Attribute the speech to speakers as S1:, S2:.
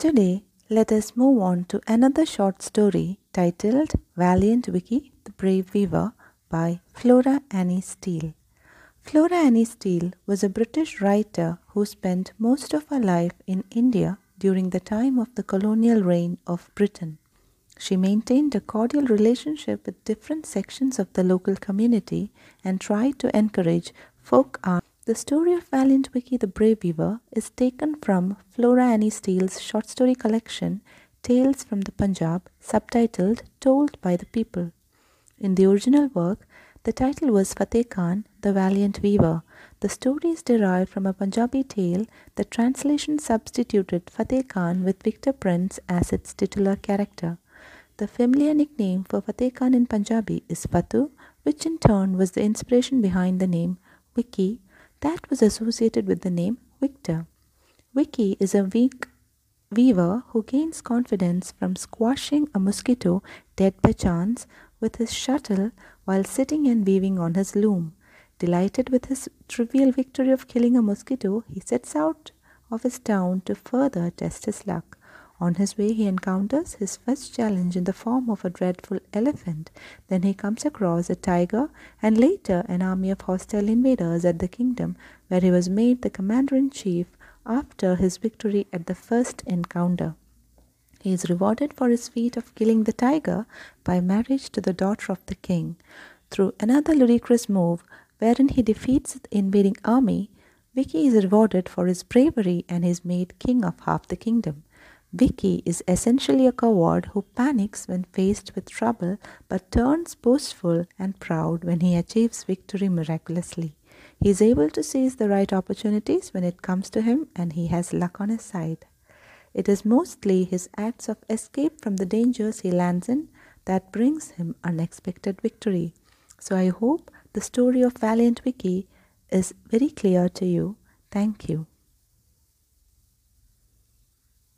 S1: Today, let us move on to another short story titled Valiant Vicky, the Brave Weaver by Flora Annie Steel. Flora Annie Steel was a British writer who spent most of her life in India during the time of the colonial reign of Britain. She maintained a cordial relationship with different sections of the local community and tried to encourage folk art. The story of Valiant Vicky the Brave Weaver is taken from Flora Annie Steel's short story collection Tales from the Punjab, subtitled Told by the People. In the original work, the title was Fateh Khan, the Valiant Weaver. The story is derived from a Punjabi tale. The translation substituted Fateh Khan with Victor Prince as its titular character. The familiar nickname for Fateh Khan in Punjabi is Fatu, which in turn was the inspiration behind the name Vicky that was associated with the name Victor. Vicky is a weak weaver who gains confidence from squashing a mosquito dead by chance with his shuttle while sitting and weaving on his loom. Delighted with his trivial victory of killing a mosquito, he sets out of his town to further test his luck. On his way, he encounters his first challenge in the form of a dreadful elephant. Then he comes across a tiger and later an army of hostile invaders at the kingdom, where he was made the commander in chief after his victory at the first encounter. He is rewarded for his feat of killing the tiger by marriage to the daughter of the king. Through another ludicrous move, wherein he defeats the invading army, Vicky is rewarded for his bravery and is made king of half the kingdom. Vicky is essentially a coward who panics when faced with trouble but turns boastful and proud when he achieves victory miraculously. He is able to seize the right opportunities when it comes to him and he has luck on his side. It is mostly his acts of escape from the dangers he lands in that brings him unexpected victory. So I hope the story of Valiant Vicky is very clear to you. Thank you.